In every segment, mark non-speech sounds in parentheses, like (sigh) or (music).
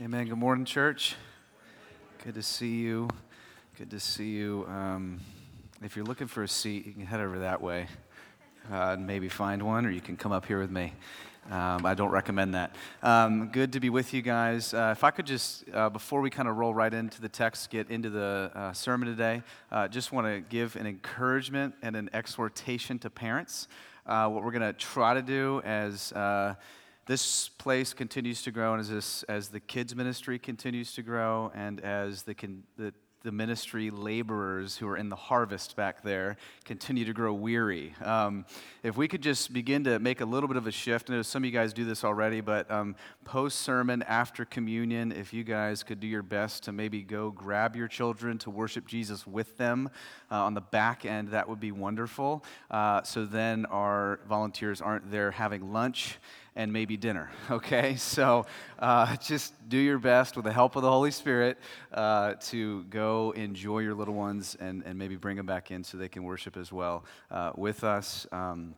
Amen. Good morning, church. Good to see you. Good to see you. Um, if you're looking for a seat, you can head over that way uh, and maybe find one, or you can come up here with me. Um, I don't recommend that. Um, good to be with you guys. Uh, if I could just, uh, before we kind of roll right into the text, get into the uh, sermon today, uh, just want to give an encouragement and an exhortation to parents. Uh, what we're going to try to do as uh, this place continues to grow, and as, this, as the kids' ministry continues to grow, and as the, the, the ministry laborers who are in the harvest back there continue to grow weary. Um, if we could just begin to make a little bit of a shift, I know some of you guys do this already, but um, post sermon, after communion, if you guys could do your best to maybe go grab your children to worship Jesus with them uh, on the back end, that would be wonderful. Uh, so then our volunteers aren't there having lunch and maybe dinner, (laughs) okay? So uh, just do your best with the help of the Holy Spirit uh, to go enjoy your little ones and, and maybe bring them back in so they can worship as well uh, with us. Um,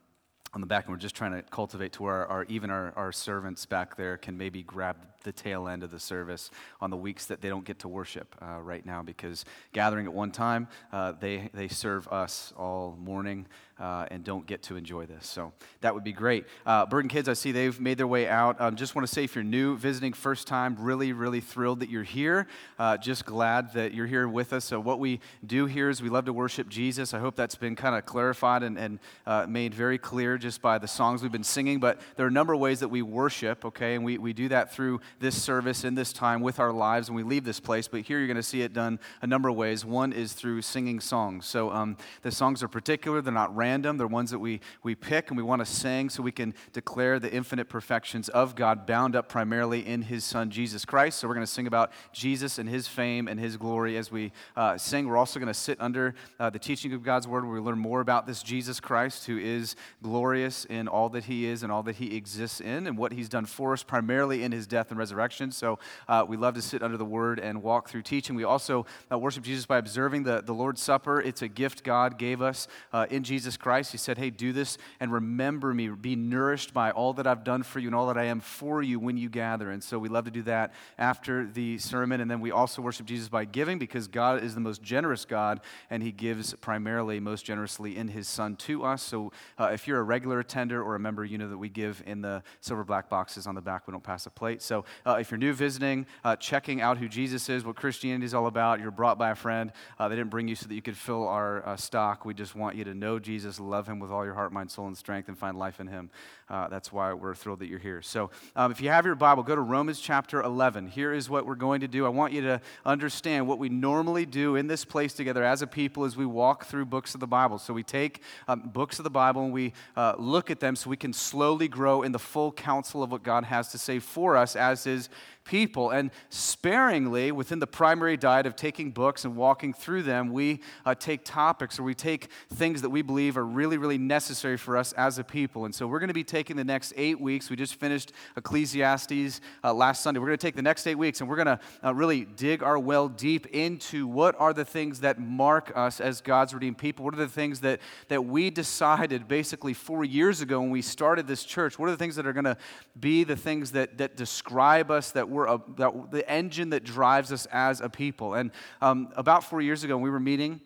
on the back, and we're just trying to cultivate to where our, our, even our, our servants back there can maybe grab the tail end of the service on the weeks that they don't get to worship uh, right now because gathering at one time, uh, they, they serve us all morning uh, and don't get to enjoy this. So that would be great. Uh, Bergen Kids, I see they've made their way out. Um, just want to say if you're new, visiting first time, really, really thrilled that you're here. Uh, just glad that you're here with us. So, what we do here is we love to worship Jesus. I hope that's been kind of clarified and, and uh, made very clear just by the songs we've been singing. But there are a number of ways that we worship, okay? And we, we do that through this service in this time with our lives when we leave this place. But here you're going to see it done a number of ways. One is through singing songs. So, um, the songs are particular, they're not random random. They're ones that we, we pick and we want to sing so we can declare the infinite perfections of God bound up primarily in His Son, Jesus Christ. So we're going to sing about Jesus and His fame and His glory as we uh, sing. We're also going to sit under uh, the teaching of God's Word where we learn more about this Jesus Christ who is glorious in all that He is and all that He exists in and what He's done for us primarily in His death and resurrection. So uh, we love to sit under the Word and walk through teaching. We also uh, worship Jesus by observing the, the Lord's Supper. It's a gift God gave us uh, in Jesus Christ. He said, Hey, do this and remember me. Be nourished by all that I've done for you and all that I am for you when you gather. And so we love to do that after the sermon. And then we also worship Jesus by giving because God is the most generous God and He gives primarily most generously in His Son to us. So uh, if you're a regular attender or a member, you know that we give in the silver black boxes on the back. We don't pass a plate. So uh, if you're new visiting, uh, checking out who Jesus is, what Christianity is all about, you're brought by a friend. Uh, they didn't bring you so that you could fill our uh, stock. We just want you to know Jesus, love him with all your heart, mind, soul, and strength and find life in him. Uh, that's why we're thrilled that you're here. So, um, if you have your Bible, go to Romans chapter 11. Here is what we're going to do. I want you to understand what we normally do in this place together as a people as we walk through books of the Bible. So, we take um, books of the Bible and we uh, look at them so we can slowly grow in the full counsel of what God has to say for us as His people. And sparingly, within the primary diet of taking books and walking through them, we uh, take topics or we take things that we believe are really, really necessary for us as a people. And so we're going to be taking the next eight weeks. We just finished Ecclesiastes uh, last Sunday. We're going to take the next eight weeks and we're going to uh, really dig our well deep into what are the things that mark us as God's redeemed people. What are the things that, that we decided basically four years ago when we started this church? What are the things that are going to be the things that, that describe us, that we're a, that, the engine that drives us as a people. And um, about four years ago, we were meeting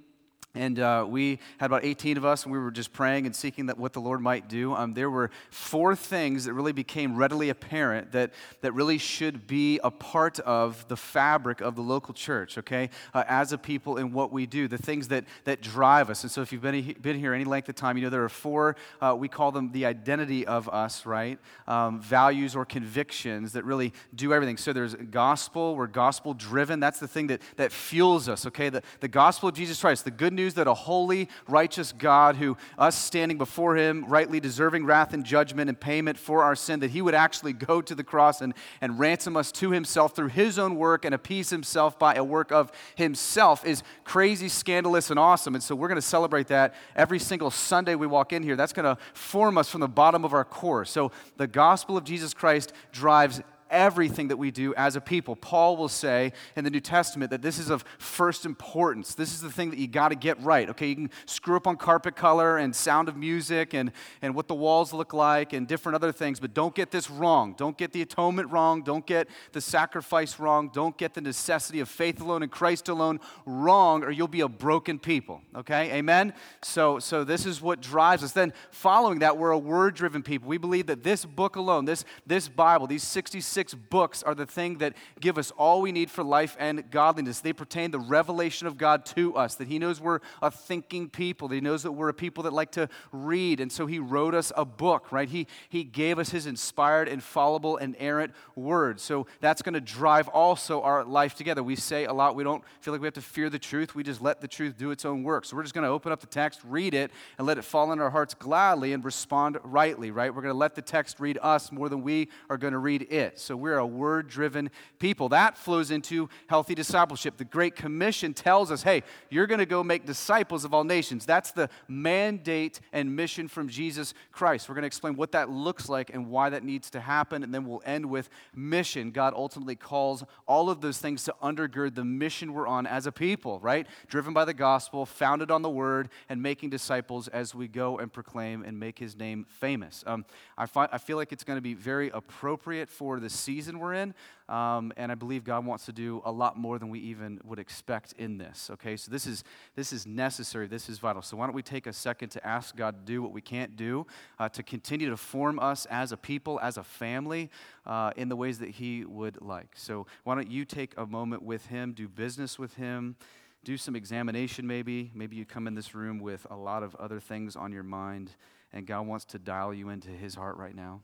and uh, we had about 18 of us, and we were just praying and seeking that what the Lord might do. Um, there were four things that really became readily apparent that, that really should be a part of the fabric of the local church, okay, uh, as a people in what we do, the things that, that drive us. And so, if you've been, been here any length of time, you know there are four, uh, we call them the identity of us, right? Um, values or convictions that really do everything. So, there's gospel, we're gospel driven. That's the thing that, that fuels us, okay? The, the gospel of Jesus Christ, the good news news that a holy, righteous God, who us standing before him, rightly deserving wrath and judgment and payment for our sin, that he would actually go to the cross and, and ransom us to himself through his own work and appease himself by a work of himself is crazy, scandalous, and awesome. And so we're going to celebrate that every single Sunday we walk in here. That's going to form us from the bottom of our core. So the gospel of Jesus Christ drives everything that we do as a people. Paul will say in the New Testament that this is of first importance. This is the thing that you got to get right. Okay, you can screw up on carpet color and sound of music and, and what the walls look like and different other things, but don't get this wrong. Don't get the atonement wrong. Don't get the sacrifice wrong. Don't get the necessity of faith alone and Christ alone wrong, or you'll be a broken people. Okay, amen? So, so this is what drives us. Then, following that, we're a word driven people. We believe that this book alone, this, this Bible, these 66 books are the thing that give us all we need for life and godliness. They pertain the revelation of God to us, that He knows we're a thinking people, that He knows that we're a people that like to read. And so He wrote us a book, right? He, he gave us His inspired, infallible, inerrant word. So that's going to drive also our life together. We say a lot, we don't feel like we have to fear the truth. We just let the truth do its own work. So we're just going to open up the text, read it, and let it fall in our hearts gladly and respond rightly, right? We're going to let the text read us more than we are going to read it. So we're a word driven people. That flows into healthy discipleship. The Great Commission tells us hey, you're going to go make disciples of all nations. That's the mandate and mission from Jesus Christ. We're going to explain what that looks like and why that needs to happen. And then we'll end with mission. God ultimately calls all of those things to undergird the mission we're on as a people, right? Driven by the gospel, founded on the word, and making disciples as we go and proclaim and make his name famous. Um, I, find, I feel like it's going to be very appropriate for the season we're in. Um, and I believe God wants to do a lot more than we even would expect in this. Okay, so this is this is necessary. This is vital. So why don't we take a second to ask God to do what we can't do, uh, to continue to form us as a people, as a family, uh, in the ways that He would like. So why don't you take a moment with Him, do business with Him. Do some examination, maybe. Maybe you come in this room with a lot of other things on your mind, and God wants to dial you into His heart right now.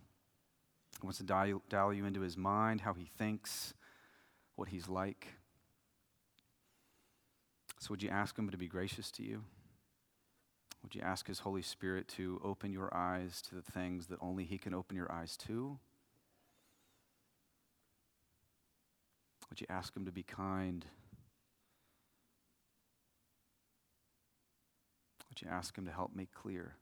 He wants to dial, dial you into his mind, how he thinks, what he's like. So, would you ask him to be gracious to you? Would you ask his Holy Spirit to open your eyes to the things that only he can open your eyes to? Would you ask him to be kind? Would you ask him to help make clear?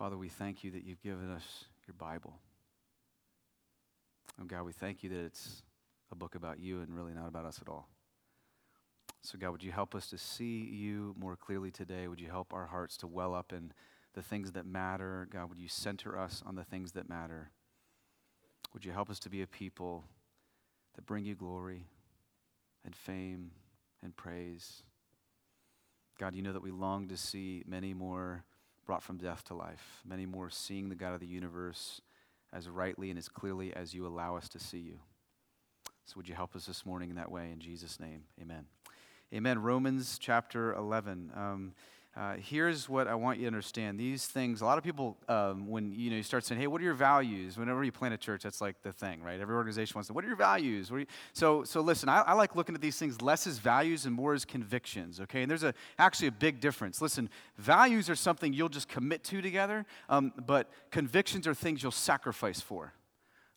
Father, we thank you that you've given us your Bible. Oh, God, we thank you that it's a book about you and really not about us at all. So, God, would you help us to see you more clearly today? Would you help our hearts to well up in the things that matter? God, would you center us on the things that matter? Would you help us to be a people that bring you glory and fame and praise? God, you know that we long to see many more brought from death to life, many more seeing the God of the universe as rightly and as clearly as you allow us to see you. So, would you help us this morning in that way? In Jesus' name, amen. Amen. Romans chapter 11. Um, uh, here's what I want you to understand. These things, a lot of people, um, when you know, you start saying, "Hey, what are your values?" Whenever you plant a church, that's like the thing, right? Every organization wants to. What are your values? Are you? So, so listen. I, I, like looking at these things less as values and more as convictions. Okay, and there's a actually a big difference. Listen, values are something you'll just commit to together, um, but convictions are things you'll sacrifice for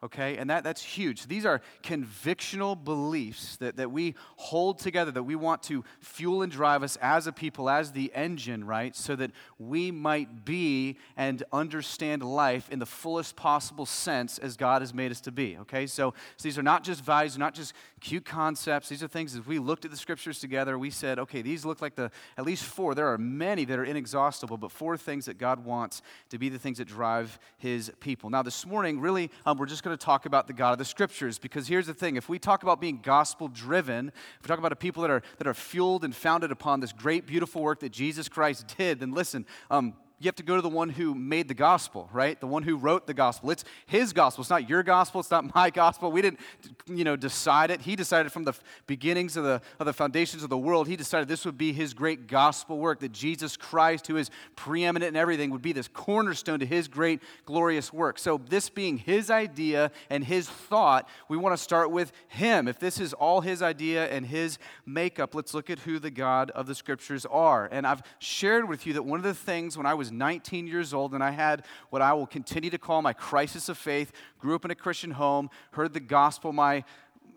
okay? And that, that's huge. These are convictional beliefs that, that we hold together, that we want to fuel and drive us as a people, as the engine, right? So that we might be and understand life in the fullest possible sense as God has made us to be, okay? So, so these are not just values, not just cute concepts. These are things as we looked at the scriptures together, we said, okay, these look like the at least four. There are many that are inexhaustible, but four things that God wants to be the things that drive his people. Now, this morning, really, um, we're just going to talk about the God of the Scriptures because here's the thing if we talk about being gospel driven, if we talk about a people that are, that are fueled and founded upon this great, beautiful work that Jesus Christ did, then listen, um, you have to go to the one who made the gospel, right? The one who wrote the gospel. It's his gospel. It's not your gospel. It's not (laughs) my gospel. We didn't, you know, decide it. He decided from the beginnings of the, of the foundations of the world, he decided this would be his great gospel work, that Jesus Christ, who is preeminent in everything, would be this cornerstone to his great, glorious work. So, this being his idea and his thought, we want to start with him. If this is all his idea and his makeup, let's look at who the God of the scriptures are. And I've shared with you that one of the things when I was 19 years old, and I had what I will continue to call my crisis of faith. Grew up in a Christian home, heard the gospel my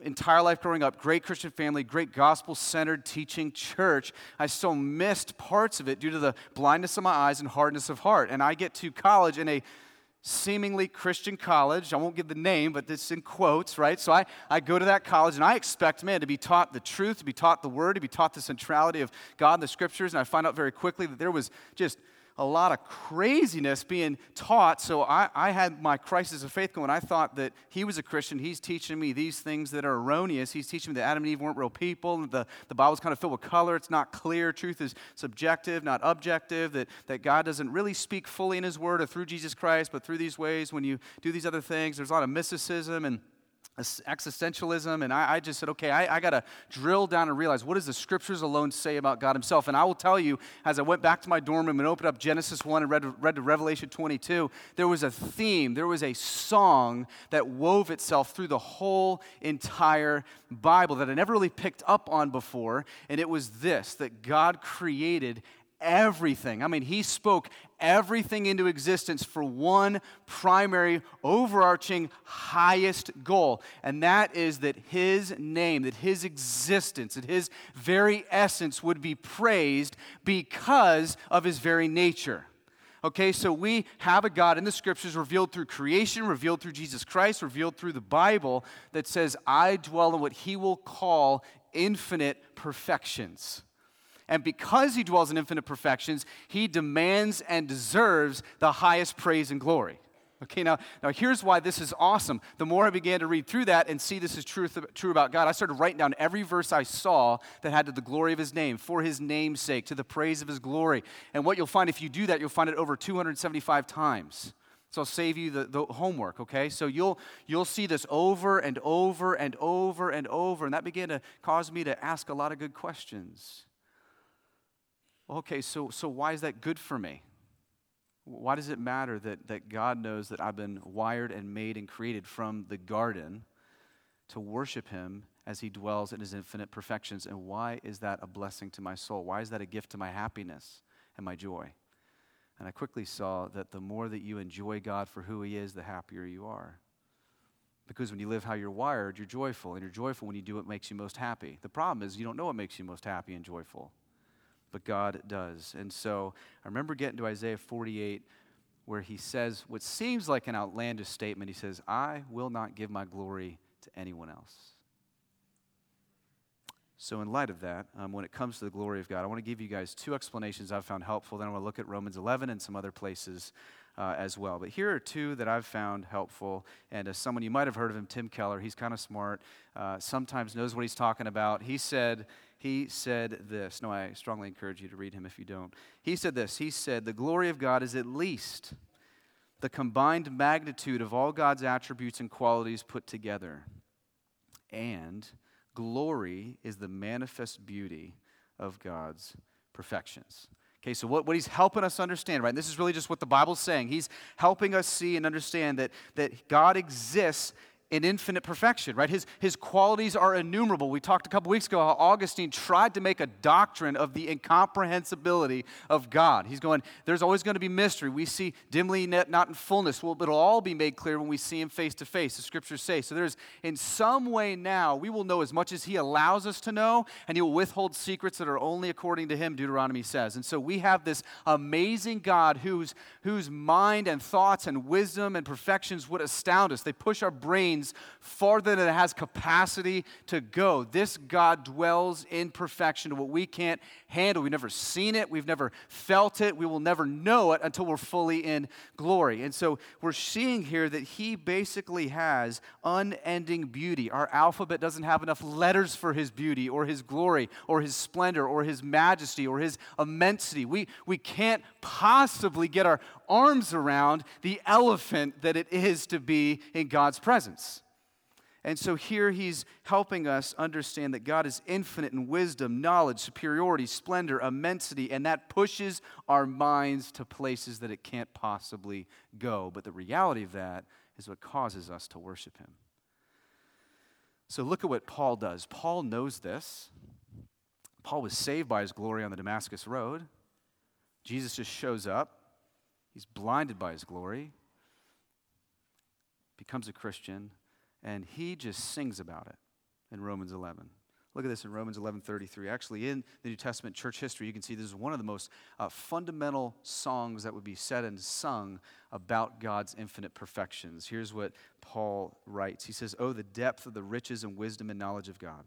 entire life growing up, great Christian family, great gospel centered teaching church, I still missed parts of it due to the blindness of my eyes and hardness of heart. And I get to college in a seemingly Christian college. I won't give the name, but this in quotes, right? So I, I go to that college and I expect, man, to be taught the truth, to be taught the word, to be taught the centrality of God and the scriptures. And I find out very quickly that there was just a lot of craziness being taught. So I, I had my crisis of faith going. I thought that he was a Christian. He's teaching me these things that are erroneous. He's teaching me that Adam and Eve weren't real people. The, the Bible's kind of filled with color. It's not clear. Truth is subjective, not objective. That, that God doesn't really speak fully in his word or through Jesus Christ, but through these ways when you do these other things. There's a lot of mysticism and existentialism and i, I just said okay i, I got to drill down and realize what does the scriptures alone say about god himself and i will tell you as i went back to my dorm room and opened up genesis 1 and read, read to revelation 22 there was a theme there was a song that wove itself through the whole entire bible that i never really picked up on before and it was this that god created everything. I mean, he spoke everything into existence for one primary, overarching, highest goal. And that is that his name, that his existence, that his very essence would be praised because of his very nature. Okay, so we have a God in the scriptures revealed through creation, revealed through Jesus Christ, revealed through the Bible that says, I dwell in what he will call infinite perfections. And because he dwells in infinite perfections, he demands and deserves the highest praise and glory. Okay, now, now here's why this is awesome. The more I began to read through that and see this is true, true about God, I started writing down every verse I saw that had to the glory of his name, for his name's sake, to the praise of his glory. And what you'll find if you do that, you'll find it over 275 times. So I'll save you the, the homework, okay? So you'll, you'll see this over and over and over and over. And that began to cause me to ask a lot of good questions. Okay, so, so why is that good for me? Why does it matter that, that God knows that I've been wired and made and created from the garden to worship Him as He dwells in His infinite perfections? And why is that a blessing to my soul? Why is that a gift to my happiness and my joy? And I quickly saw that the more that you enjoy God for who He is, the happier you are. Because when you live how you're wired, you're joyful, and you're joyful when you do what makes you most happy. The problem is you don't know what makes you most happy and joyful but God does. And so I remember getting to Isaiah 48 where he says what seems like an outlandish statement. He says, I will not give my glory to anyone else. So, in light of that, um, when it comes to the glory of God, I want to give you guys two explanations I've found helpful. Then I want to look at Romans 11 and some other places uh, as well. But here are two that I've found helpful. And as someone, you might have heard of him, Tim Keller, he's kind of smart, uh, sometimes knows what he's talking about. He said, he said this. No, I strongly encourage you to read him if you don't. He said this. He said, The glory of God is at least the combined magnitude of all God's attributes and qualities put together. And glory is the manifest beauty of God's perfections. Okay, so what, what he's helping us understand, right? And this is really just what the Bible's saying. He's helping us see and understand that, that God exists in infinite perfection, right? His, his qualities are innumerable. We talked a couple weeks ago how Augustine tried to make a doctrine of the incomprehensibility of God. He's going, there's always going to be mystery. We see dimly, not in fullness. Well, it'll all be made clear when we see him face to face, the scriptures say. So there's, in some way now, we will know as much as he allows us to know, and he will withhold secrets that are only according to him, Deuteronomy says. And so we have this amazing God whose, whose mind and thoughts and wisdom and perfections would astound us. They push our brains farther than it has capacity to go. This God dwells in perfection, what we can't handle. We've never seen it, we've never felt it, we will never know it until we're fully in glory. And so we're seeing here that He basically has unending beauty. Our alphabet doesn't have enough letters for His beauty or His glory or His splendor or His majesty or His immensity. We, we can't possibly get our arms around the elephant that it is to be in God's presence. And so here he's helping us understand that God is infinite in wisdom, knowledge, superiority, splendor, immensity, and that pushes our minds to places that it can't possibly go. But the reality of that is what causes us to worship him. So look at what Paul does. Paul knows this. Paul was saved by his glory on the Damascus Road. Jesus just shows up. He's blinded by his glory, becomes a Christian, and he just sings about it. in Romans 11. Look at this in Romans 11:33. Actually, in the New Testament church history, you can see this is one of the most uh, fundamental songs that would be said and sung about God's infinite perfections. Here's what Paul writes. He says, "Oh, the depth of the riches and wisdom and knowledge of God."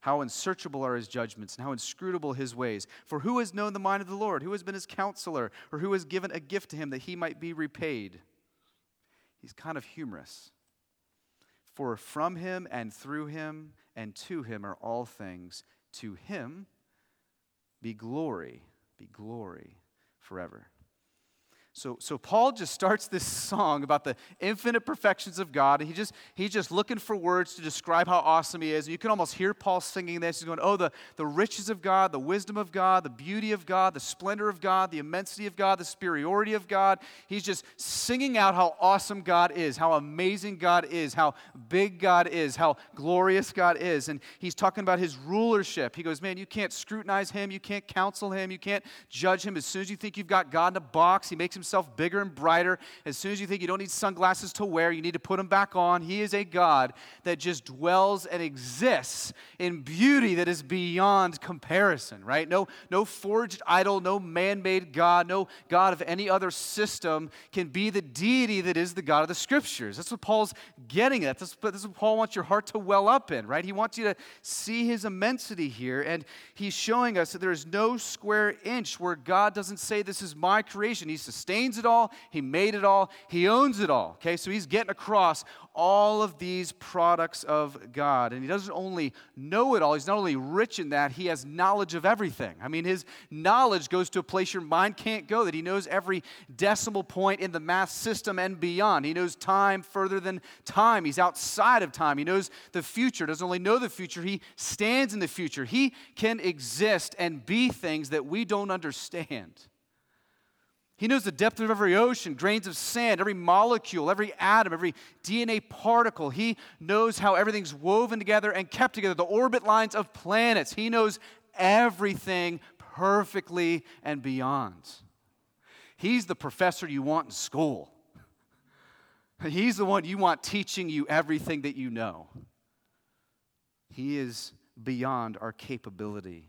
How unsearchable are his judgments and how inscrutable his ways. For who has known the mind of the Lord? Who has been his counselor? Or who has given a gift to him that he might be repaid? He's kind of humorous. For from him and through him and to him are all things. To him be glory, be glory forever. So, so Paul just starts this song about the infinite perfections of God. He just, he's just looking for words to describe how awesome he is. You can almost hear Paul singing this. He's going, Oh, the, the riches of God, the wisdom of God, the beauty of God, the splendor of God, the immensity of God, the superiority of God. He's just singing out how awesome God is, how amazing God is, how big God is, how glorious God is. And he's talking about his rulership. He goes, Man, you can't scrutinize him, you can't counsel him, you can't judge him. As soon as you think you've got God in a box, he makes himself himself bigger and brighter. As soon as you think you don't need sunglasses to wear, you need to put them back on. He is a God that just dwells and exists in beauty that is beyond comparison, right? No, no forged idol, no man made God, no God of any other system can be the deity that is the God of the scriptures. That's what Paul's getting at. Is what Paul wants your heart to well up in, right? He wants you to see his immensity here. And he's showing us that there is no square inch where God doesn't say, This is my creation. He sustains sustains it all, He made it all, He owns it all. Okay, so He's getting across all of these products of God. And He doesn't only know it all, He's not only rich in that, He has knowledge of everything. I mean, His knowledge goes to a place your mind can't go, that He knows every decimal point in the math system and beyond. He knows time further than time, He's outside of time. He knows the future, doesn't only know the future, He stands in the future. He can exist and be things that we don't understand. He knows the depth of every ocean, grains of sand, every molecule, every atom, every DNA particle. He knows how everything's woven together and kept together, the orbit lines of planets. He knows everything perfectly and beyond. He's the professor you want in school. (laughs) He's the one you want teaching you everything that you know. He is beyond our capability.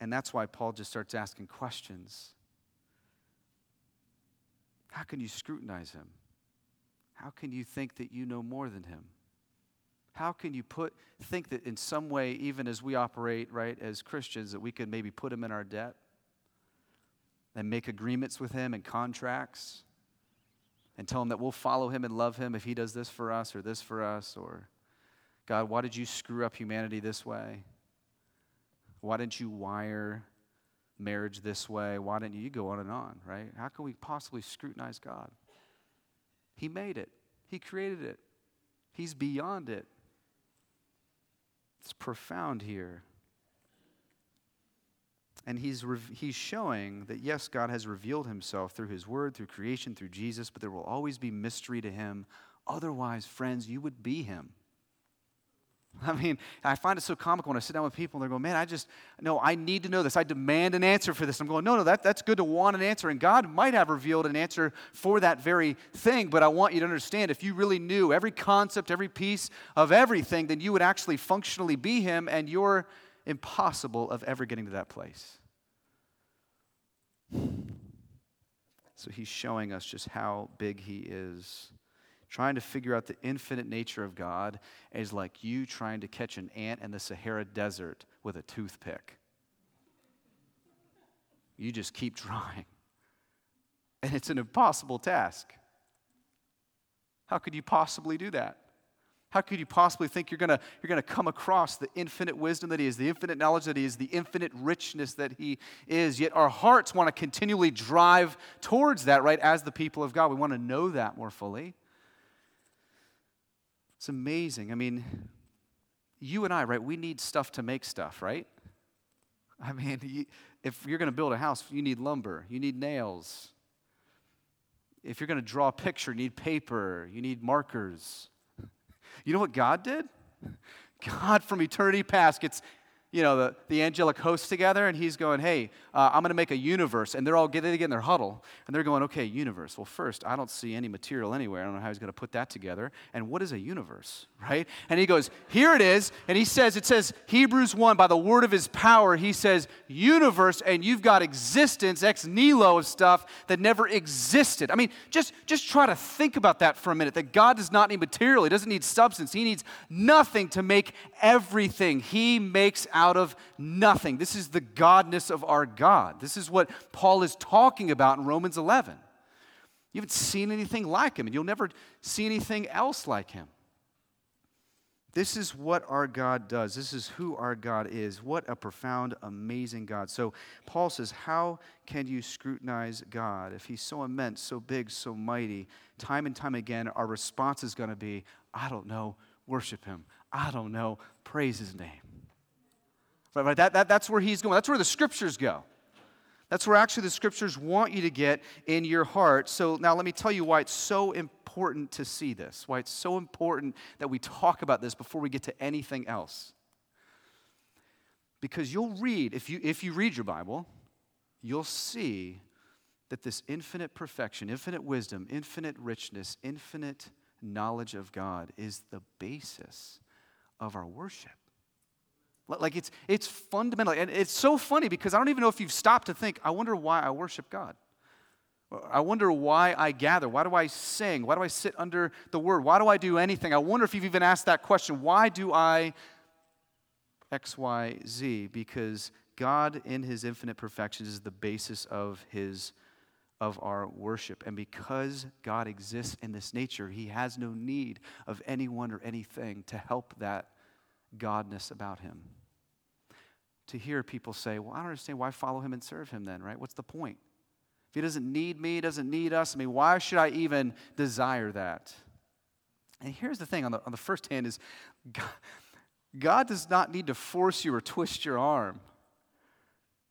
And that's why Paul just starts asking questions. How can you scrutinize him? How can you think that you know more than him? How can you put think that in some way, even as we operate, right, as Christians, that we could maybe put him in our debt and make agreements with him and contracts and tell him that we'll follow him and love him if he does this for us or this for us or God, why did you screw up humanity this way? Why didn't you wire marriage this way? Why didn't you? You go on and on, right? How can we possibly scrutinize God? He made it, He created it, He's beyond it. It's profound here. And he's, re- he's showing that, yes, God has revealed himself through his word, through creation, through Jesus, but there will always be mystery to him. Otherwise, friends, you would be him. I mean, I find it so comical when I sit down with people and they're going, man, I just, no, I need to know this. I demand an answer for this. I'm going, no, no, that, that's good to want an answer. And God might have revealed an answer for that very thing, but I want you to understand if you really knew every concept, every piece of everything, then you would actually functionally be Him, and you're impossible of ever getting to that place. So He's showing us just how big He is Trying to figure out the infinite nature of God is like you trying to catch an ant in the Sahara Desert with a toothpick. You just keep (laughs) trying. And it's an impossible task. How could you possibly do that? How could you possibly think you're going you're gonna come across the infinite wisdom that He is, the infinite knowledge that He is, the infinite richness that He is? Yet our hearts want to continually drive towards that, right, as the people of God. We want to know that more fully. It's amazing. I mean, you and I, right, we need stuff to make stuff, right? I mean, if you're going to build a house, you need lumber, you need nails. If you're going to draw a picture, you need paper, you need markers. You know what God did? God from eternity past gets you know, the, the angelic hosts together, and he's going, hey, uh, I'm going to make a universe. And they're all getting together in their huddle, and they're going, okay, universe. Well, first, I don't see any material anywhere. I don't know how he's going to put that together. And what is a universe, (laughs) right? And he goes, here it is. And he says, it says, Hebrews 1, by the word of his power, he says, universe, and you've got existence, ex nihilo of stuff that never existed. I mean, just, just try to think about that for a minute that God does not need material, he doesn't need substance, he needs nothing to make everything. He makes out of nothing. This is the godness of our God. This is what Paul is talking about in Romans 11. You haven't seen anything like him, and you'll never see anything else like him. This is what our God does. This is who our God is. What a profound, amazing God. So, Paul says, How can you scrutinize God? If he's so immense, so big, so mighty, time and time again, our response is going to be, I don't know, worship him. I don't know, praise his name. Right? That, that, that's where he's going. That's where the scriptures go. That's where actually the scriptures want you to get in your heart. So now let me tell you why it's so important to see this, why it's so important that we talk about this before we get to anything else. Because you'll read, if you, if you read your Bible, you'll see that this infinite perfection, infinite wisdom, infinite richness, infinite knowledge of God is the basis of our worship. Like it's, it's fundamental. And it's so funny because I don't even know if you've stopped to think, I wonder why I worship God. I wonder why I gather. Why do I sing? Why do I sit under the word? Why do I do anything? I wonder if you've even asked that question. Why do I X, Y, Z? Because God, in his infinite perfections, is the basis of his of our worship. And because God exists in this nature, he has no need of anyone or anything to help that godness about him. To hear people say, Well, I don't understand why follow him and serve him then, right? What's the point? If he doesn't need me, doesn't need us, I mean, why should I even desire that? And here's the thing on the, on the first hand is God, (laughs) God does not need to force you or twist your arm.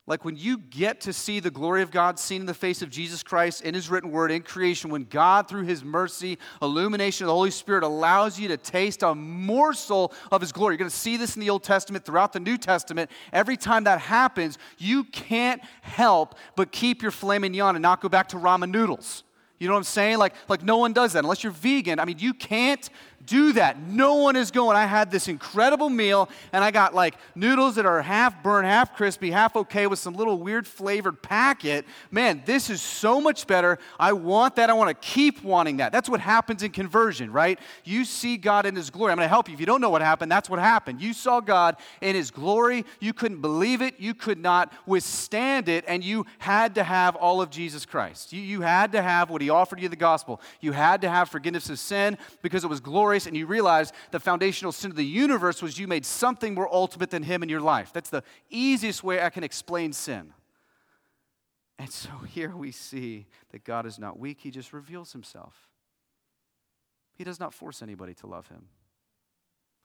Like when you get to see the glory of God seen in the face of Jesus Christ in His written word in creation, when God, through His mercy, illumination of the Holy Spirit, allows you to taste a morsel of His glory. You're going to see this in the Old Testament, throughout the New Testament. Every time that happens, you can't help but keep your filet mignon and not go back to ramen noodles. You know what I'm saying? Like, like no one does that unless you're vegan. I mean, you can't do that. No one is going. I had this incredible meal and I got like noodles that are half burnt, half crispy, half okay with some little weird flavored packet. Man, this is so much better. I want that. I want to keep wanting that. That's what happens in conversion, right? You see God in His glory. I'm going to help you. If you don't know what happened, that's what happened. You saw God in His glory. You couldn't believe it. You could not withstand it. And you had to have all of Jesus Christ. You, you had to have what He offered you the gospel. You had to have forgiveness of sin because it was glory and you realize the foundational sin of the universe was you made something more ultimate than Him in your life. That's the easiest way I can explain sin. And so (laughs) here we see that God is not weak, He just reveals Himself. He does not force anybody to love Him.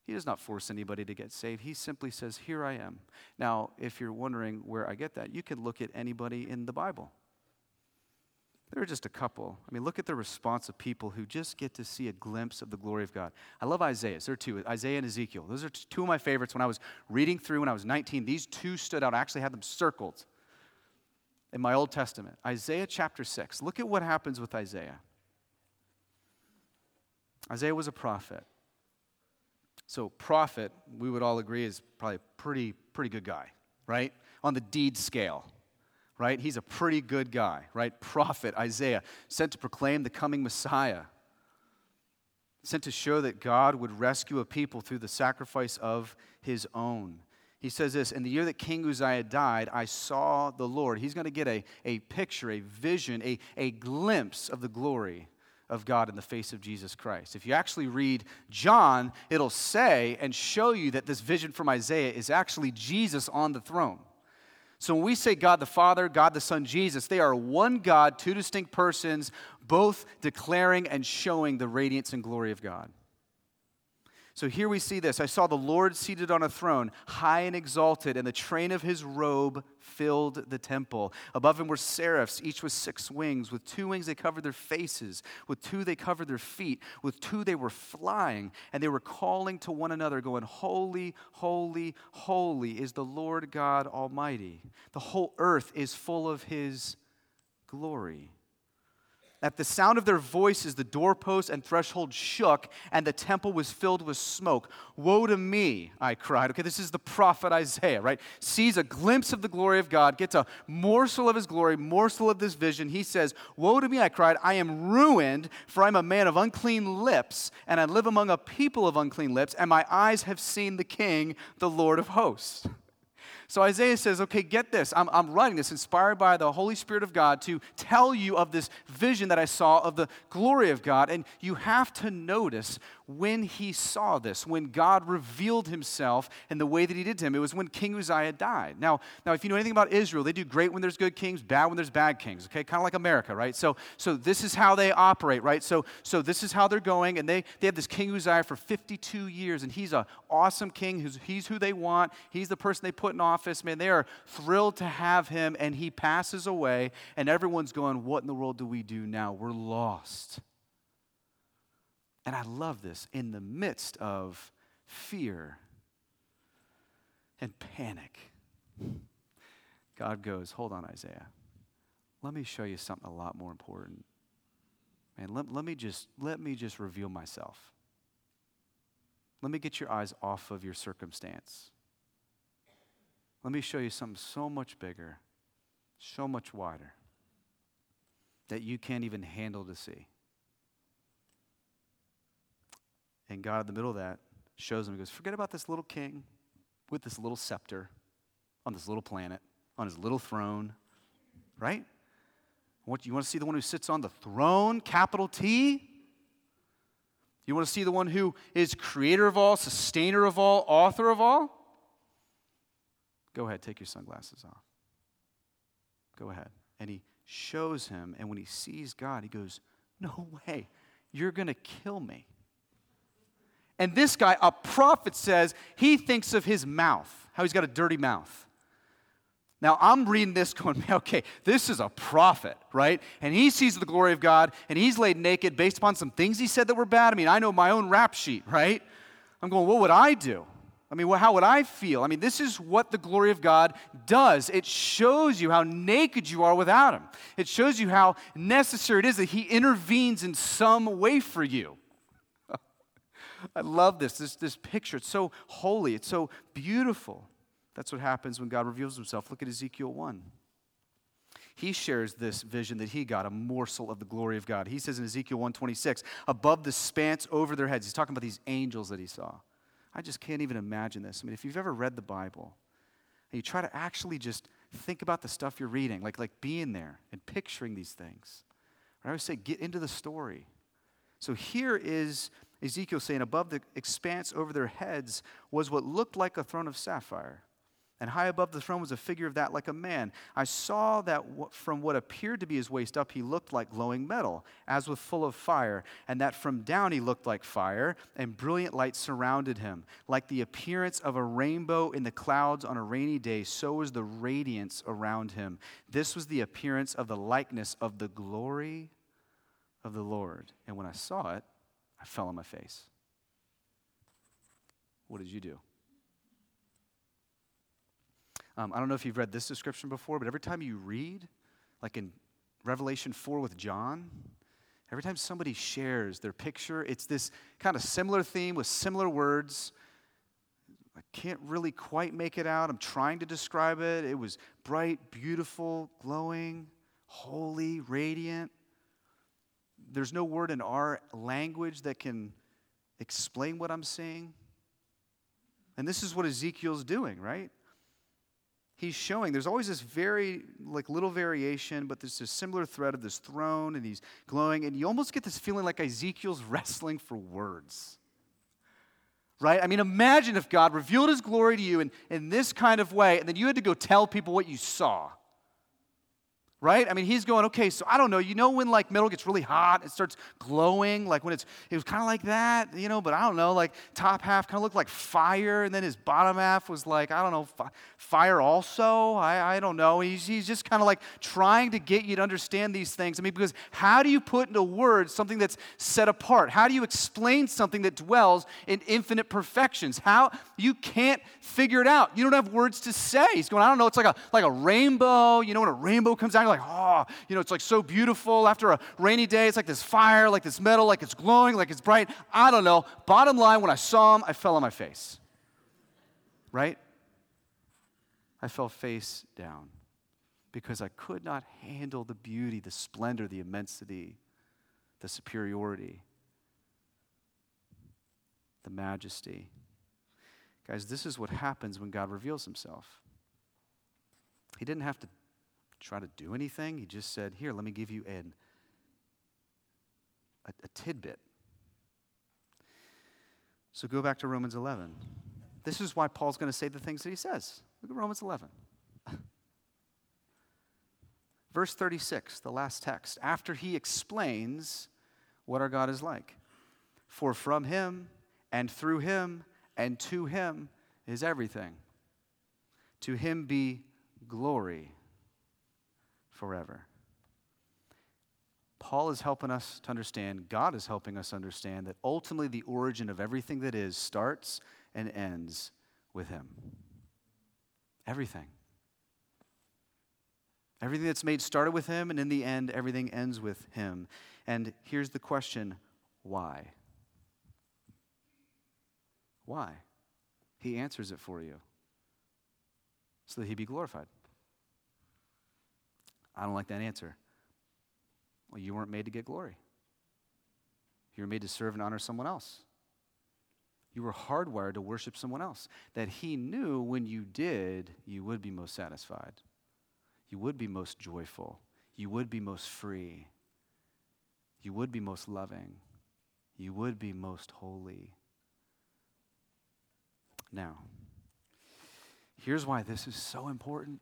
He does not force anybody to get saved. He simply says, Here I am. Now, if you're wondering where I get that, you can look at anybody in the Bible. There are just a couple. I mean, look at the response of people who just get to see a glimpse of the glory of God. I love Isaiah. There are two Isaiah and Ezekiel. Those are two of my favorites. When I was reading through when I was 19, these two stood out. I actually had them circled in my Old Testament. Isaiah chapter 6. Look at what happens with Isaiah. Isaiah was a prophet. So, prophet, we would all agree, is probably a pretty, pretty good guy, right? On the deed scale right? He's a pretty good guy, right? Prophet Isaiah, sent to proclaim the coming Messiah, sent to show that God would rescue a people through the sacrifice of his own. He says this In the year that King Uzziah died, I saw the Lord. He's going to get a, a picture, a vision, a, a glimpse of the glory of God in the face of Jesus Christ. If you actually read John, it'll say and show you that this vision from Isaiah is actually Jesus on the throne. So when we say God the Father, God the Son, Jesus, they are one God, two distinct persons, both declaring and showing the radiance and glory of God. So here we see this I saw the Lord seated on a throne, high and exalted, and the train of his robe filled the temple. Above him were seraphs, each with six wings. With two wings they covered their faces, with two they covered their feet, with two they were flying, and they were calling to one another, going, Holy, holy, holy is the Lord God Almighty. The whole earth is full of his glory. At the sound of their voices, the doorposts and threshold shook, and the temple was filled with smoke. Woe to me, I cried. Okay, this is the prophet Isaiah, right? Sees a glimpse of the glory of God, gets a morsel of his glory, morsel of this vision. He says, Woe to me, I cried. I am ruined, for I'm a man of unclean lips, and I live among a people of unclean lips, and my eyes have seen the King, the Lord of hosts. So Isaiah says, okay, get this. I'm, I'm writing this inspired by the Holy Spirit of God to tell you of this vision that I saw of the glory of God. And you have to notice when he saw this, when God revealed himself in the way that he did to him. It was when King Uzziah died. Now, now if you know anything about Israel, they do great when there's good kings, bad when there's bad kings, okay? Kind of like America, right? So, so this is how they operate, right? So, so this is how they're going, and they, they have this King Uzziah for 52 years, and he's an awesome king. Who's, he's who they want. He's the person they put in office. Man, they are thrilled to have him, and he passes away, and everyone's going, what in the world do we do now? We're lost. And I love this in the midst of fear and panic. God goes, Hold on, Isaiah. Let me show you something a lot more important. And let, let, me just, let me just reveal myself. Let me get your eyes off of your circumstance. Let me show you something so much bigger, so much wider, that you can't even handle to see. And God, in the middle of that, shows him, he goes, Forget about this little king with this little scepter on this little planet, on his little throne, right? What, you want to see the one who sits on the throne, capital T? You want to see the one who is creator of all, sustainer of all, author of all? Go ahead, take your sunglasses off. Go ahead. And he shows him, and when he sees God, he goes, No way, you're going to kill me. And this guy, a prophet, says he thinks of his mouth, how he's got a dirty mouth. Now, I'm reading this going, (laughs) okay, this is a prophet, right? And he sees the glory of God and he's laid naked based upon some things he said that were bad. I mean, I know my own rap sheet, right? I'm going, what would I do? I mean, well, how would I feel? I mean, this is what the glory of God does. It shows you how naked you are without Him. It shows you how necessary it is that He intervenes in some way for you. I love this, this, this picture. It's so holy, it's so beautiful. That's what happens when God reveals himself. Look at Ezekiel 1. He shares this vision that he got, a morsel of the glory of God. He says in Ezekiel 126, above the spans over their heads. He's talking about these angels that he saw. I just can't even imagine this. I mean, if you've ever read the Bible and you try to actually just think about the stuff you're reading, like, like being there and picturing these things, I always say, get into the story. So here is Ezekiel saying, above the expanse over their heads was what looked like a throne of sapphire. And high above the throne was a figure of that like a man. I saw that from what appeared to be his waist up, he looked like glowing metal, as with full of fire, and that from down he looked like fire, and brilliant light surrounded him. Like the appearance of a rainbow in the clouds on a rainy day, so was the radiance around him. This was the appearance of the likeness of the glory of the Lord. And when I saw it, I fell on my face. What did you do? Um, I don't know if you've read this description before, but every time you read, like in Revelation 4 with John, every time somebody shares their picture, it's this kind of similar theme with similar words. I can't really quite make it out. I'm trying to describe it. It was bright, beautiful, glowing, holy, radiant there's no word in our language that can explain what I'm seeing. And this is what Ezekiel's doing, right? He's showing there's always this very like little variation, but there's this similar thread of this throne and he's glowing, and you almost get this feeling like Ezekiel's wrestling for words. Right? I mean, imagine if God revealed his glory to you in, in this kind of way, and then you had to go tell people what you saw. Right? I mean, he's going, okay, so I don't know. You know when like metal gets really hot, it starts glowing, like when it's, it was kind of like that, you know, but I don't know, like top half kind of looked like fire, and then his bottom half was like, I don't know, fi- fire also? I, I don't know. He's, he's just kind of like trying to get you to understand these things. I mean, because how do you put into words something that's set apart? How do you explain something that dwells in infinite perfections? How, you can't figure it out. You don't have words to say. He's going, I don't know, it's like a, like a rainbow, you know, when a rainbow comes out, like, oh, you know, it's like so beautiful. After a rainy day, it's like this fire, like this metal, like it's glowing, like it's bright. I don't know. Bottom line, when I saw him, I fell on my face. Right? I fell face down because I could not handle the beauty, the splendor, the immensity, the superiority, the majesty. Guys, this is what happens when God reveals himself. He didn't have to try to do anything. He just said, Here, let me give you an, a, a tidbit. So go back to Romans 11. This is why Paul's going to say the things that he says. Look at Romans 11. (laughs) Verse 36, the last text, after he explains what our God is like. For from him and through him and to him is everything. To him be glory forever. Paul is helping us to understand, God is helping us understand that ultimately the origin of everything that is starts and ends with Him. Everything. Everything that's made started with Him, and in the end, everything ends with Him. And here's the question why? Why? He answers it for you so that He be glorified. I don't like that answer. Well, you weren't made to get glory. You were made to serve and honor someone else. You were hardwired to worship someone else. That He knew when you did, you would be most satisfied. You would be most joyful. You would be most free. You would be most loving. You would be most holy. Now, here's why this is so important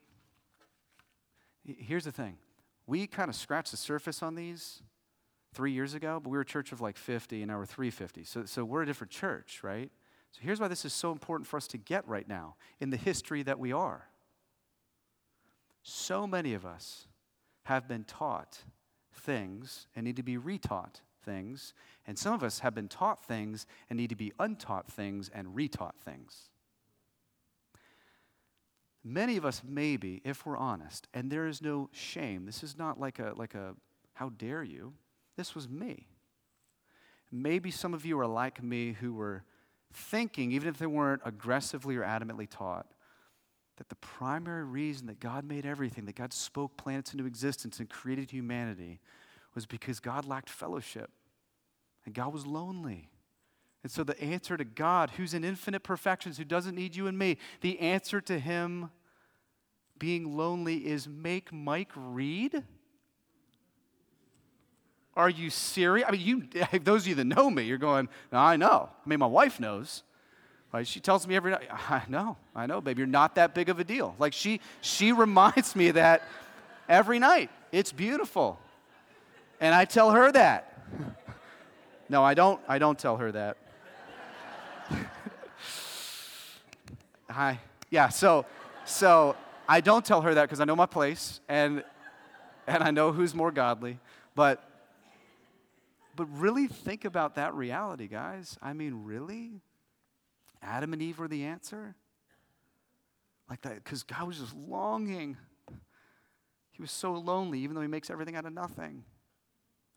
Here's the thing we kind of scratched the surface on these three years ago, but we were a church of like 50, and now we're 350. So, so we're a different church, right? So here's why this is so important for us to get right now in the history that we are. So many of us have been taught things and need to be retaught things, and some of us have been taught things and need to be untaught things and retaught things. Many of us, maybe, if we're honest, and there is no shame, this is not like a, like a, how dare you? This was me. Maybe some of you are like me who were thinking, even if they weren't aggressively or adamantly taught, that the primary reason that God made everything, that God spoke planets into existence and created humanity, was because God lacked fellowship and God was lonely. And so, the answer to God, who's in infinite perfections, who doesn't need you and me, the answer to Him being lonely is make Mike read? Are you serious? I mean, you, (laughs) those of you that know me, you're going, I know. I mean, my wife knows. She tells me every night, I know, I know, babe, you're not that big of a deal. Like she, she (laughs) reminds me that every night. It's beautiful. And I tell her that. (laughs) No, I don't, I don't tell her that. (laughs) Hi. Yeah, so so I don't tell her that because I know my place and and I know who's more godly. But but really think about that reality, guys. I mean, really? Adam and Eve were the answer? Like that, because God was just longing. He was so lonely, even though He makes everything out of nothing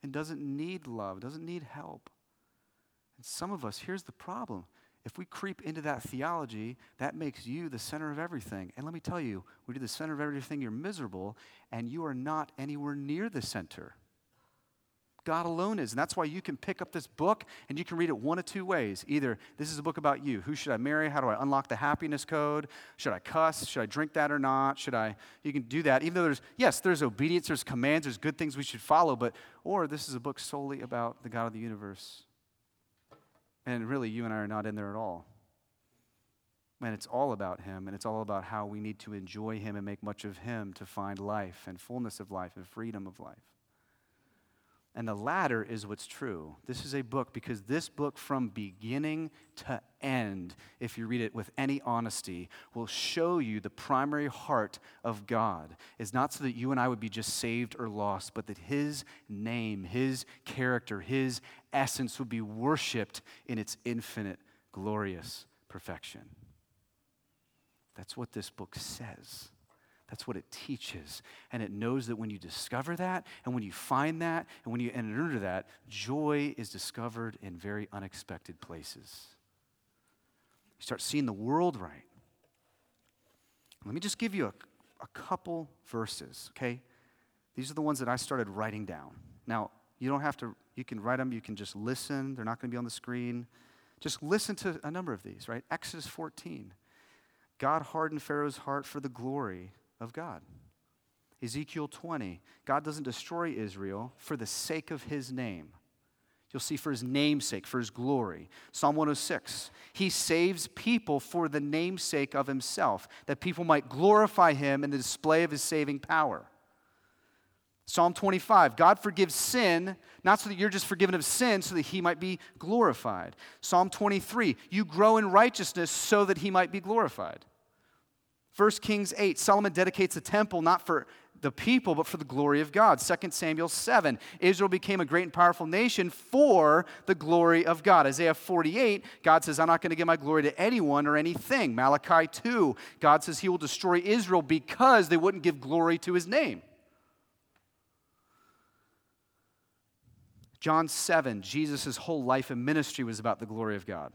and doesn't need love, doesn't need help. And some of us, here's the problem if we creep into that theology, that makes you the center of everything. And let me tell you, when you're the center of everything, you're miserable, and you are not anywhere near the center. God alone is. And that's why you can pick up this book and you can read it one of two ways. Either this is a book about you. Who should I marry? How do I unlock the happiness code? Should I cuss? Should I drink that or not? Should I? You can do that. Even though there's, yes, there's obedience, there's commands, there's good things we should follow, but, or this is a book solely about the God of the universe and really, you and I are not in there at all. And it's all about Him, and it's all about how we need to enjoy Him and make much of Him to find life and fullness of life and freedom of life. And the latter is what's true. This is a book because this book, from beginning to end, if you read it with any honesty, will show you the primary heart of God is not so that you and I would be just saved or lost, but that His name, His character, His essence would be worshiped in its infinite, glorious perfection. That's what this book says. That's what it teaches. And it knows that when you discover that, and when you find that, and when you enter into that, joy is discovered in very unexpected places. You start seeing the world right. Let me just give you a, a couple verses, okay? These are the ones that I started writing down. Now, you don't have to, you can write them, you can just listen. They're not going to be on the screen. Just listen to a number of these, right? Exodus 14. God hardened Pharaoh's heart for the glory of God. Ezekiel 20, God doesn't destroy Israel for the sake of his name. You'll see for his namesake, for his glory. Psalm 106, he saves people for the namesake of himself, that people might glorify him in the display of his saving power. Psalm 25, God forgives sin, not so that you're just forgiven of sin, so that he might be glorified. Psalm 23, you grow in righteousness so that he might be glorified. 1 Kings 8, Solomon dedicates a temple not for the people, but for the glory of God. 2 Samuel 7, Israel became a great and powerful nation for the glory of God. Isaiah 48, God says, I'm not going to give my glory to anyone or anything. Malachi 2, God says he will destroy Israel because they wouldn't give glory to his name. John 7, Jesus' whole life and ministry was about the glory of God.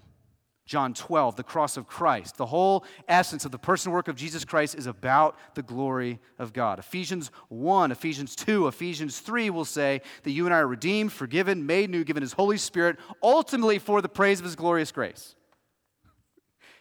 John 12, the cross of Christ. The whole essence of the person work of Jesus Christ is about the glory of God. Ephesians 1, Ephesians 2, Ephesians 3 will say that you and I are redeemed, forgiven, made new, given His Holy Spirit, ultimately for the praise of His glorious grace.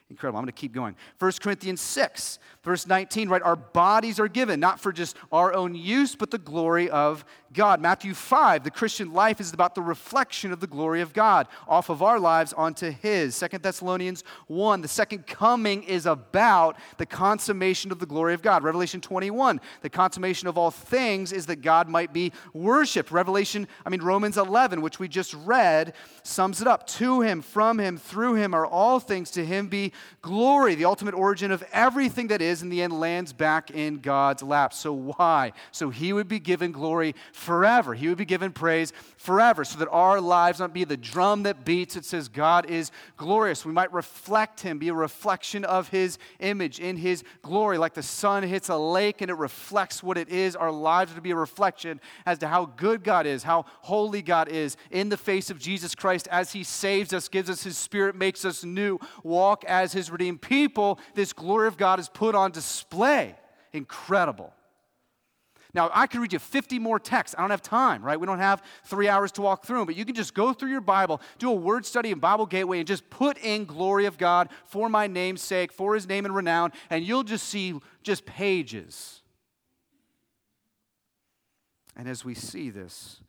Incredible. I'm going to keep going. 1 Corinthians 6, verse 19, right? Our bodies are given, not for just our own use, but the glory of God. Matthew 5, the Christian life is about the reflection of the glory of God off of our lives onto His. Second Thessalonians 1, the second coming is about the consummation of the glory of God. Revelation 21, the consummation of all things is that God might be worshiped. Revelation, I mean, Romans 11, which we just read, sums it up. To Him, from Him, through Him are all things, to Him be glory, the ultimate origin of everything that is, in the end lands back in God's lap. So why? So He would be given glory forever. He would be given praise forever so that our lives not be the drum that beats. It says God is glorious. We might reflect Him, be a reflection of His image in His glory. Like the sun hits a lake and it reflects what it is, our lives to be a reflection as to how good God is, how holy God is in the face of Jesus Christ as He saves us, gives us His Spirit, makes us new, walk as His redeemed people. This glory of God is put on display. Incredible. Now, I could read you 50 more texts. I don't have time, right? We don't have three hours to walk through them, but you can just go through your Bible, do a word study in Bible Gateway, and just put in glory of God for my name's sake, for his name and renown, and you'll just see just pages. And as we see this,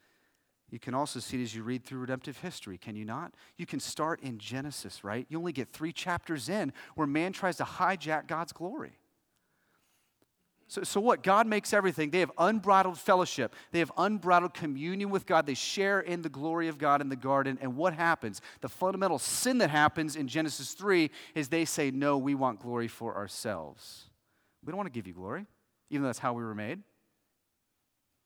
you can also see it as you read through redemptive history, can you not? You can start in Genesis, right? You only get three chapters in where man tries to hijack God's glory. So, so what? God makes everything. They have unbridled fellowship. They have unbridled communion with God. They share in the glory of God in the garden. And what happens? The fundamental sin that happens in Genesis 3 is they say, No, we want glory for ourselves. We don't want to give you glory, even though that's how we were made.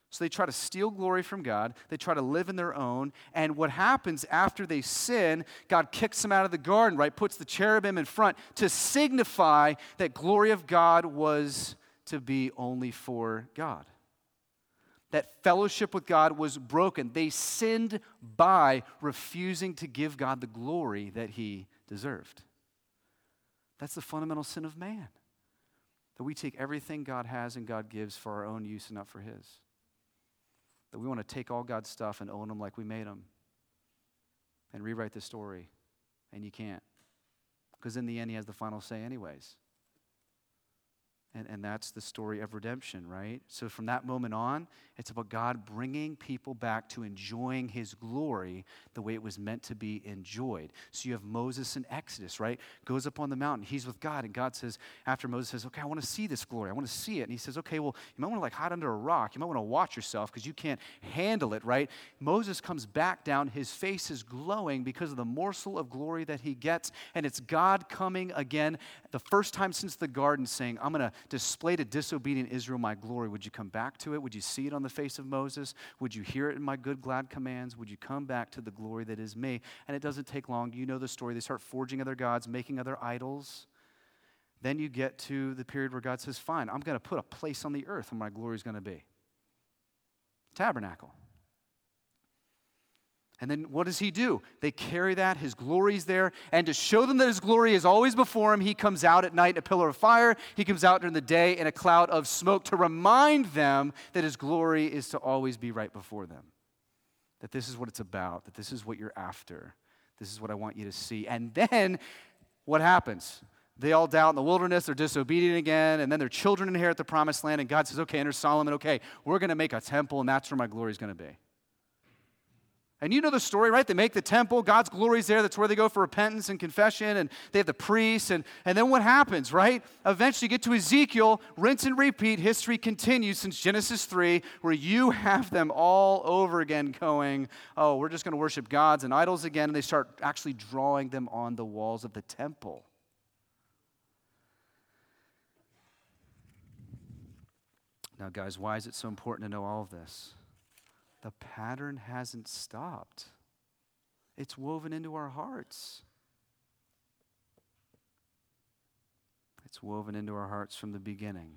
So they try to steal glory from God. They try to live in their own. And what happens after they sin, God kicks them out of the garden, right? Puts the cherubim in front to signify that glory of God was to be only for God. That fellowship with God was broken. They sinned by refusing to give God the glory that he deserved. That's the fundamental sin of man. That we take everything God has and God gives for our own use and not for his. That we want to take all God's stuff and own them like we made them and rewrite the story. And you can't. Because in the end, he has the final say, anyways. And, and that's the story of redemption, right? So from that moment on, it's about God bringing people back to enjoying his glory the way it was meant to be enjoyed. So you have Moses in Exodus, right? Goes up on the mountain. He's with God. And God says, after Moses says, okay, I want to see this glory. I want to see it. And he says, okay, well, you might want to like hide under a rock. You might want to watch yourself because you can't handle it, right? Moses comes back down. His face is glowing because of the morsel of glory that he gets. And it's God coming again, the first time since the garden, saying, I'm going to display to disobedient Israel my glory. Would you come back to it? Would you see it on the face of Moses? Would you hear it in my good, glad commands? Would you come back to the glory that is me? And it doesn't take long. You know the story. They start forging other gods, making other idols. Then you get to the period where God says, Fine, I'm going to put a place on the earth where my glory is going to be. Tabernacle. And then what does he do? They carry that, his glory's there, and to show them that his glory is always before him, he comes out at night in a pillar of fire. He comes out during the day in a cloud of smoke to remind them that his glory is to always be right before them. That this is what it's about, that this is what you're after. This is what I want you to see. And then what happens? They all doubt in the wilderness, they're disobedient again, and then their children inherit the promised land, and God says, Okay, enter Solomon, okay, we're going to make a temple, and that's where my glory is going to be. And you know the story, right? They make the temple, God's glory's there. That's where they go for repentance and confession, and they have the priests. And, and then what happens, right? Eventually, you get to Ezekiel, rinse and repeat. History continues since Genesis 3, where you have them all over again going, oh, we're just going to worship gods and idols again. And they start actually drawing them on the walls of the temple. Now, guys, why is it so important to know all of this? The pattern hasn't stopped. It's woven into our hearts. It's woven into our hearts from the beginning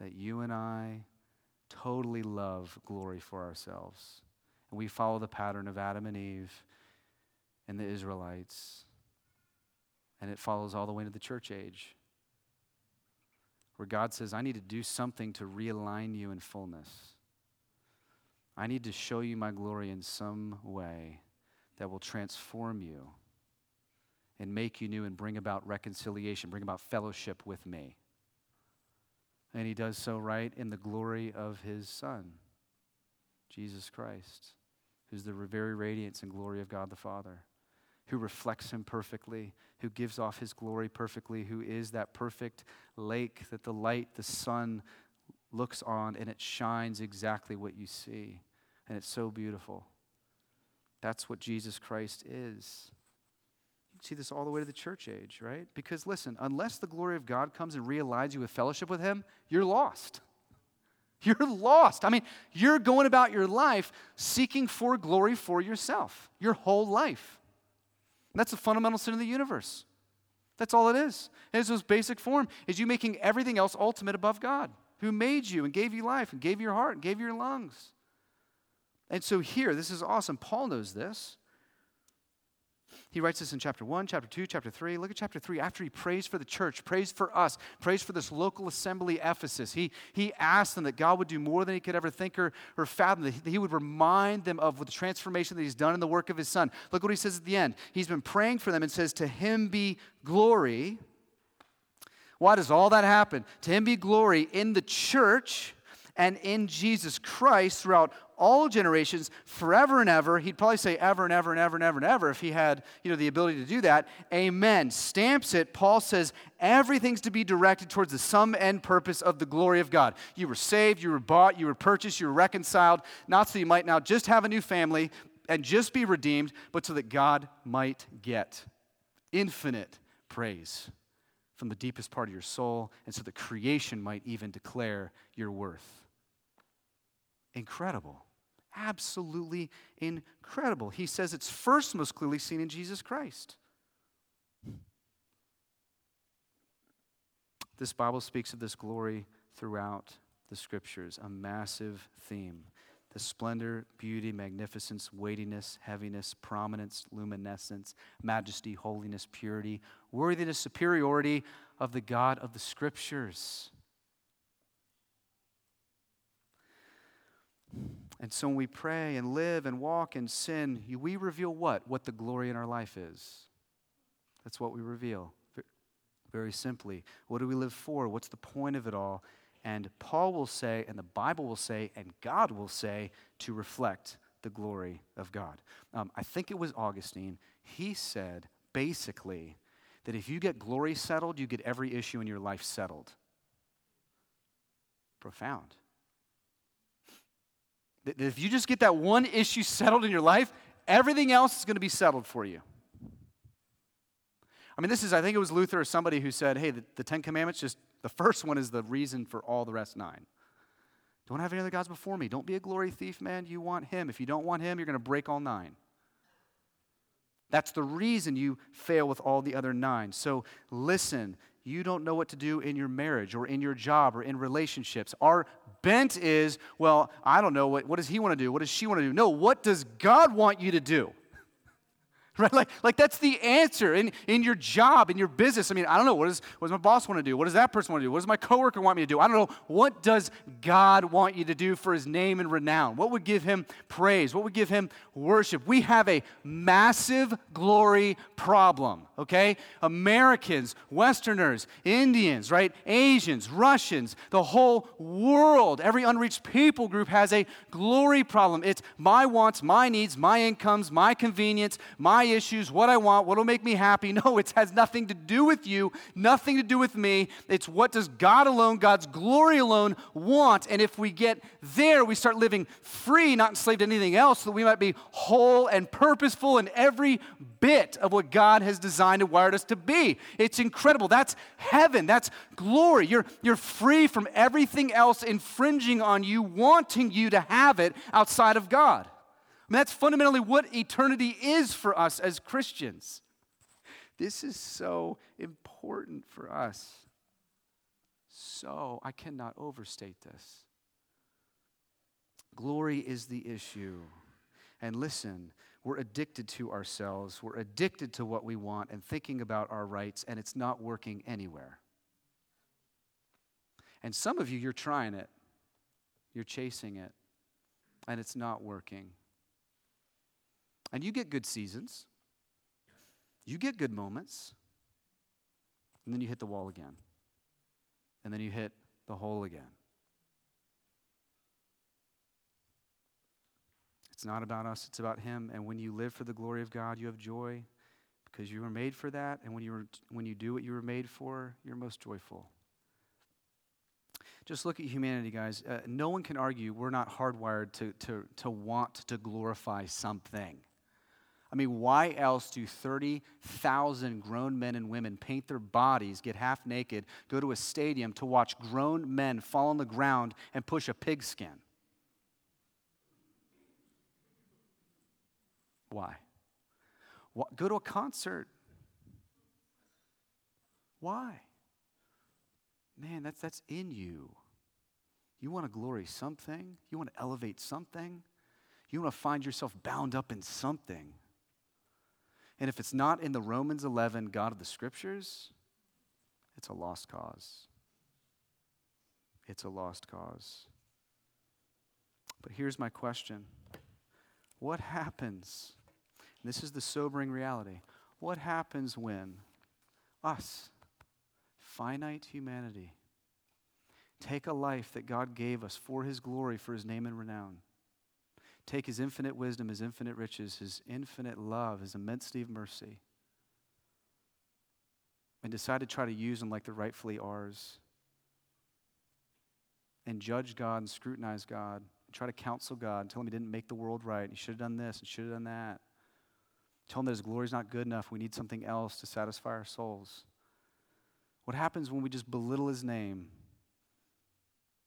that you and I totally love glory for ourselves. And we follow the pattern of Adam and Eve and the Israelites. And it follows all the way into the church age, where God says, I need to do something to realign you in fullness. I need to show you my glory in some way that will transform you and make you new and bring about reconciliation, bring about fellowship with me. And he does so right in the glory of his Son, Jesus Christ, who's the very radiance and glory of God the Father, who reflects him perfectly, who gives off his glory perfectly, who is that perfect lake that the light, the sun, looks on and it shines exactly what you see. And it's so beautiful. That's what Jesus Christ is. You can see this all the way to the church age, right? Because listen, unless the glory of God comes and realigns you with fellowship with Him, you're lost. (laughs) You're lost. I mean, you're going about your life seeking for glory for yourself, your whole life. And that's a fundamental sin of the universe. That's all it is. Its most basic form is you making everything else ultimate above God who made you and gave you life and gave you your heart and gave you your lungs. And so here, this is awesome. Paul knows this. He writes this in chapter 1, chapter 2, chapter 3. Look at chapter 3. After he prays for the church, prays for us, prays for this local assembly, Ephesus, he, he asked them that God would do more than he could ever think or, or fathom, that he would remind them of the transformation that he's done in the work of his son. Look what he says at the end. He's been praying for them and says, To him be glory why does all that happen? To him be glory in the church and in Jesus Christ throughout all generations, forever and ever. He'd probably say ever and ever and ever and ever and ever if he had, you know, the ability to do that. Amen. Stamps it. Paul says everything's to be directed towards the sum and purpose of the glory of God. You were saved, you were bought, you were purchased, you were reconciled, not so you might now just have a new family and just be redeemed, but so that God might get infinite praise from the deepest part of your soul, and so that creation might even declare your worth. Incredible. Absolutely incredible. He says it's first most clearly seen in Jesus Christ. This Bible speaks of this glory throughout the scriptures, a massive theme the splendor, beauty, magnificence, weightiness, heaviness, prominence, luminescence, majesty, holiness, purity, worthiness, superiority of the God of the Scriptures. And so when we pray and live and walk and sin, we reveal what? What the glory in our life is. That's what we reveal. very simply. What do we live for? What's the point of it all? And Paul will say, and the Bible will say, and God will say, to reflect the glory of God. Um, I think it was Augustine. He said, basically, that if you get glory settled, you get every issue in your life settled. Profound. That if you just get that one issue settled in your life, everything else is going to be settled for you. I mean, this is, I think it was Luther or somebody who said, hey, the, the Ten Commandments, just the first one is the reason for all the rest nine. Don't have any other gods before me. Don't be a glory thief, man. You want him. If you don't want him, you're going to break all nine. That's the reason you fail with all the other nine. So listen, you don't know what to do in your marriage or in your job or in relationships. Our bent is, well, I don't know. What, what does he want to do? What does she want to do? No, what does God want you to do? (laughs) right? Like, like that's the answer in, in your job, in your business. I mean, I don't know. What, does, what does my boss want to do? What does that person want to do? What does my coworker want me to do? I don't know. What does God want you to do for his name and renown? What would give him praise? What would give him worship? We have a massive glory problem, okay? Americans, Westerners, Indians, right? Asians, Russians, the whole world, every unreached people group has a glory problem. It's my wants, my needs, my incomes, my convenience, my my issues, what I want, what will make me happy. (laughs) No, it has nothing to do with you, nothing to do with me. It's what does God alone, God's glory alone want. And if we get there, we start living free, not enslaved to anything else, so that we might be whole and purposeful in every bit of what God has designed and wired us to be. It's incredible. That's heaven. That's glory. You're, you're free from everything else infringing on you, wanting you to have it outside of God. I mean, that's fundamentally what eternity is for us as Christians. This is so important for us. So, I cannot overstate this. Glory is the issue. And listen, we're addicted to ourselves. We're addicted to what we want and thinking about our rights, and it's not working anywhere. And some of you, you're trying it, you're chasing it, and it's not working. And you get good seasons, you get good moments, and then you hit the wall again. And then you hit the hole again. It's not about us, it's about Him. And when you live for the glory of God, you have joy because you were made for that. And when you, were, when you do what you were made for, you're most joyful. Just look at humanity, guys. Uh, no one can argue we're not hardwired to, to, to want to glorify something. I mean, why else do 30,000 grown men and women paint their bodies, get half naked, go to a stadium to watch grown men fall on the ground and push a pigskin? Why? Go to a concert. Why? Man, that's, that's in you. You want to glory something, you want to elevate something, you want to find yourself bound up in something. And if it's not in the Romans 11 God of the Scriptures, it's a lost cause. It's a lost cause. But here's my question What happens? this is the sobering reality. What happens when us, finite humanity, take a life that God gave us for His glory, for His name and renown? Take his infinite wisdom, his infinite riches, his infinite love, his immensity of mercy, and decide to try to use them like they're rightfully ours, and judge God and scrutinize God, and try to counsel God, and tell him he didn't make the world right, and he should have done this, and should have done that. Tell him that his glory is not good enough. We need something else to satisfy our souls. What happens when we just belittle his name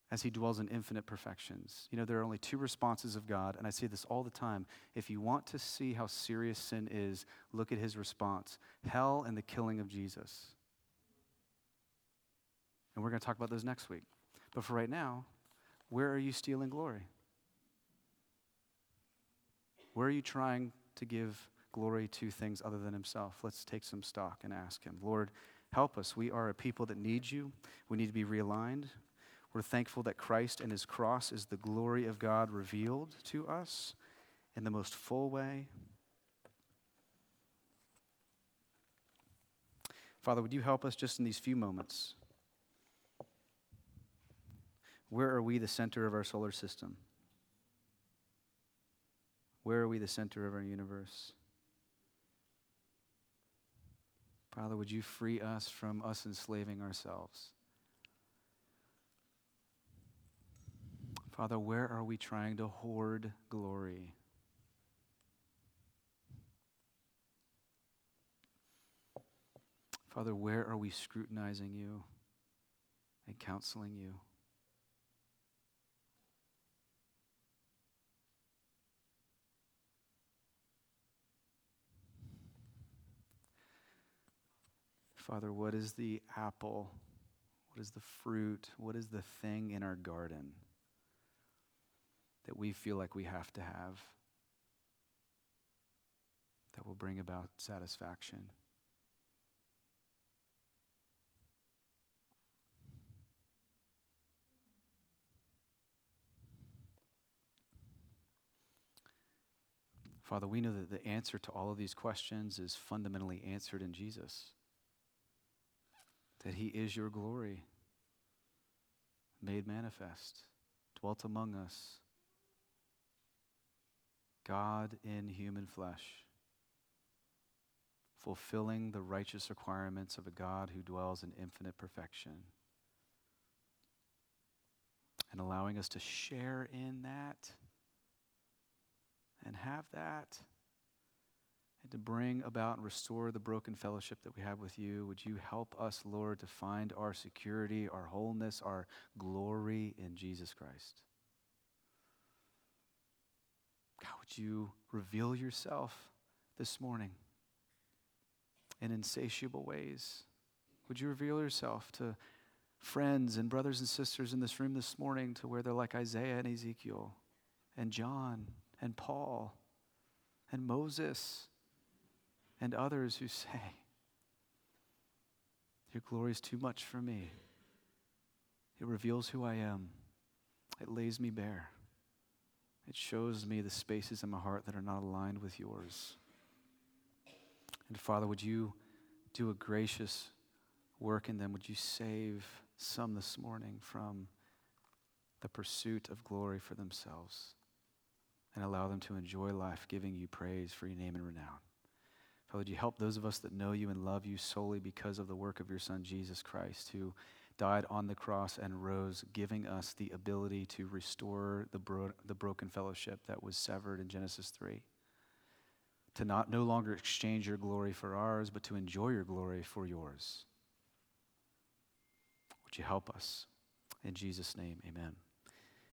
as he dwells in infinite perfections. You know, there are only two responses of God, and I say this all the time. If you want to see how serious sin is, look at his response hell and the killing of Jesus. And we're going to talk about those next week. But for right now, where are you stealing glory? Where are you trying to give glory to things other than himself? Let's take some stock and ask him. Lord, help us. We are a people that need you. We need to be realigned. We're thankful that Christ and his cross is the glory of God revealed to us in the most full way. Father, would you help us just in these few moments? Where are we the center of our solar system? Where are we the center of our universe? Father, would you free us from us enslaving ourselves? Father, where are we trying to hoard glory? Father, where are we scrutinizing you and counseling you? Father, what is the apple? What is the fruit? What is the thing in our garden that we feel like we have to have that will bring about satisfaction? Father, we know that the answer to all of these questions is fundamentally answered in Jesus. That he is your glory made manifest, dwelt among us. God in human flesh, fulfilling the righteous requirements of a God who dwells in infinite perfection, and allowing us to share in that and have that and to bring about and restore the broken fellowship that we have with you. Would you help us, Lord, to find our security, our wholeness, our glory in Jesus Christ? God, would you reveal yourself this morning in insatiable ways? Would you reveal yourself to friends and brothers and sisters in this room this morning to where they're like Isaiah and Ezekiel and John? and Paul and Moses and others who say, Your glory is too much for me. It reveals who I am, it lays me bare, it shows me the spaces in my heart that are not aligned with yours. And Father, would you do a gracious work in them? Would you save some this morning from the pursuit of glory for themselves? and allow them to enjoy life, giving you praise for your name and renown. Father, would you help those of us that know you and love you solely because of the work of your Son, Jesus Christ, who died on the cross and rose, giving us the ability to restore the, bro- the broken fellowship that was severed in Genesis 3. To not no longer exchange your glory for ours, but to enjoy your glory for yours. Would you help us? In Jesus' name, amen.